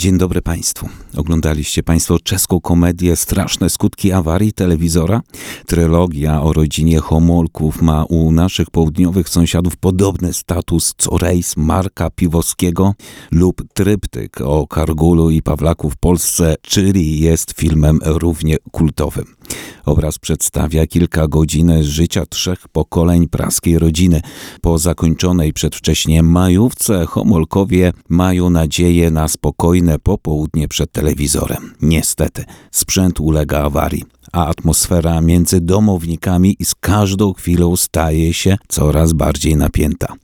Dzień dobry Państwu. Oglądaliście Państwo czeską komedię Straszne skutki awarii telewizora? Trylogia o rodzinie Homolków ma u naszych południowych sąsiadów podobny status co rejs Marka Piwowskiego lub tryptyk o Kargulu i Pawlaku w Polsce, czyli jest filmem równie kultowym. Obraz przedstawia kilka godzin życia trzech pokoleń praskiej rodziny. Po zakończonej przedwcześnie majówce Homolkowie mają nadzieję na spokojne popołudnie przed telewizorem. Niestety, sprzęt ulega awarii a atmosfera między domownikami z każdą chwilą staje się coraz bardziej napięta.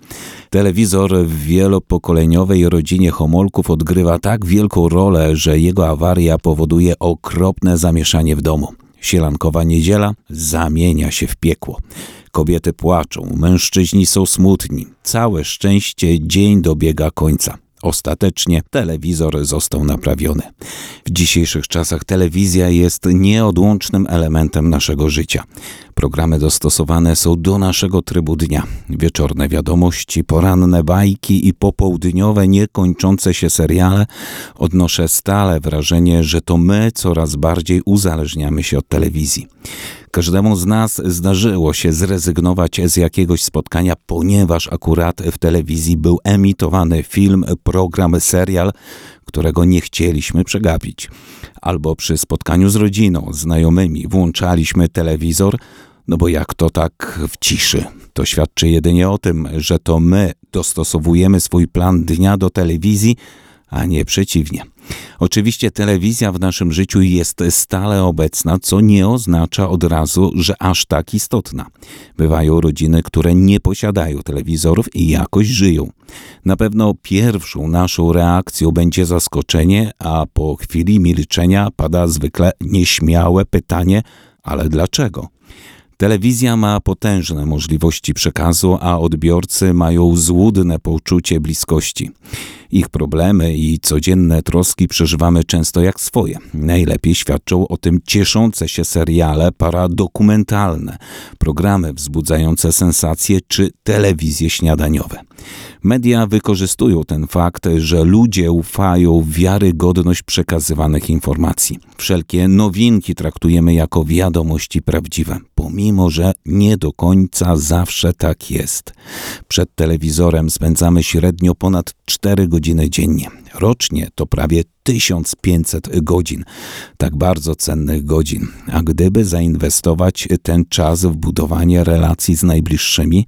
Telewizor w wielopokoleniowej rodzinie Homolków odgrywa tak wielką rolę, że jego awaria powoduje okropne zamieszanie w domu. Sielankowa niedziela zamienia się w piekło. Kobiety płaczą, mężczyźni są smutni. Całe szczęście dzień dobiega końca. Ostatecznie telewizor został naprawiony. W dzisiejszych czasach telewizja jest nieodłącznym elementem naszego życia. Programy dostosowane są do naszego trybu dnia. Wieczorne wiadomości, poranne bajki i popołudniowe, niekończące się seriale. Odnoszę stale wrażenie, że to my coraz bardziej uzależniamy się od telewizji. Każdemu z nas zdarzyło się zrezygnować z jakiegoś spotkania, ponieważ akurat w telewizji był emitowany film, program, serial, którego nie chcieliśmy przegapić. Albo przy spotkaniu z rodziną, znajomymi włączaliśmy telewizor, no bo jak to tak w ciszy? To świadczy jedynie o tym, że to my dostosowujemy swój plan dnia do telewizji, a nie przeciwnie. Oczywiście telewizja w naszym życiu jest stale obecna, co nie oznacza od razu, że aż tak istotna. Bywają rodziny, które nie posiadają telewizorów i jakoś żyją. Na pewno pierwszą naszą reakcją będzie zaskoczenie, a po chwili milczenia pada zwykle nieśmiałe pytanie: ale dlaczego? Telewizja ma potężne możliwości przekazu, a odbiorcy mają złudne poczucie bliskości. Ich problemy i codzienne troski przeżywamy często jak swoje. Najlepiej świadczą o tym cieszące się seriale paradokumentalne, programy wzbudzające sensacje czy telewizje śniadaniowe. Media wykorzystują ten fakt, że ludzie ufają w wiarygodność przekazywanych informacji. Wszelkie nowinki traktujemy jako wiadomości prawdziwe, pomimo że nie do końca zawsze tak jest. Przed telewizorem spędzamy średnio ponad 4 godziny dziennie. Rocznie to prawie 1500 godzin. Tak bardzo cennych godzin. A gdyby zainwestować ten czas w budowanie relacji z najbliższymi,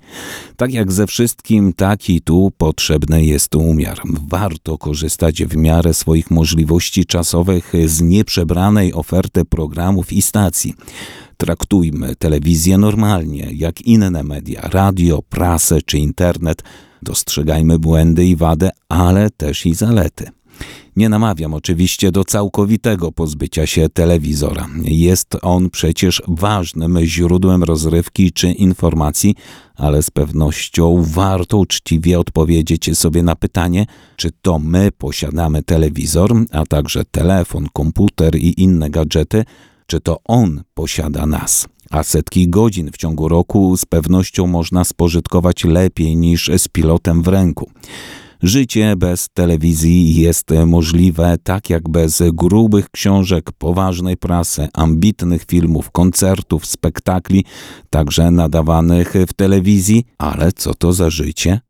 tak jak ze wszystkim, tak i tu potrzebny jest umiar. Warto korzystać w miarę swoich możliwości czasowych z nieprzebranej oferty programów i stacji. Traktujmy telewizję normalnie, jak inne media, radio, prasę czy internet. Dostrzegajmy błędy i wady, ale też i zalety. Nie namawiam oczywiście do całkowitego pozbycia się telewizora. Jest on przecież ważnym źródłem rozrywki czy informacji, ale z pewnością warto uczciwie odpowiedzieć sobie na pytanie, czy to my posiadamy telewizor, a także telefon, komputer i inne gadżety, czy to on posiada nas. A setki godzin w ciągu roku z pewnością można spożytkować lepiej niż z pilotem w ręku. Życie bez telewizji jest możliwe tak jak bez grubych książek, poważnej prasy, ambitnych filmów, koncertów, spektakli, także nadawanych w telewizji. Ale co to za życie?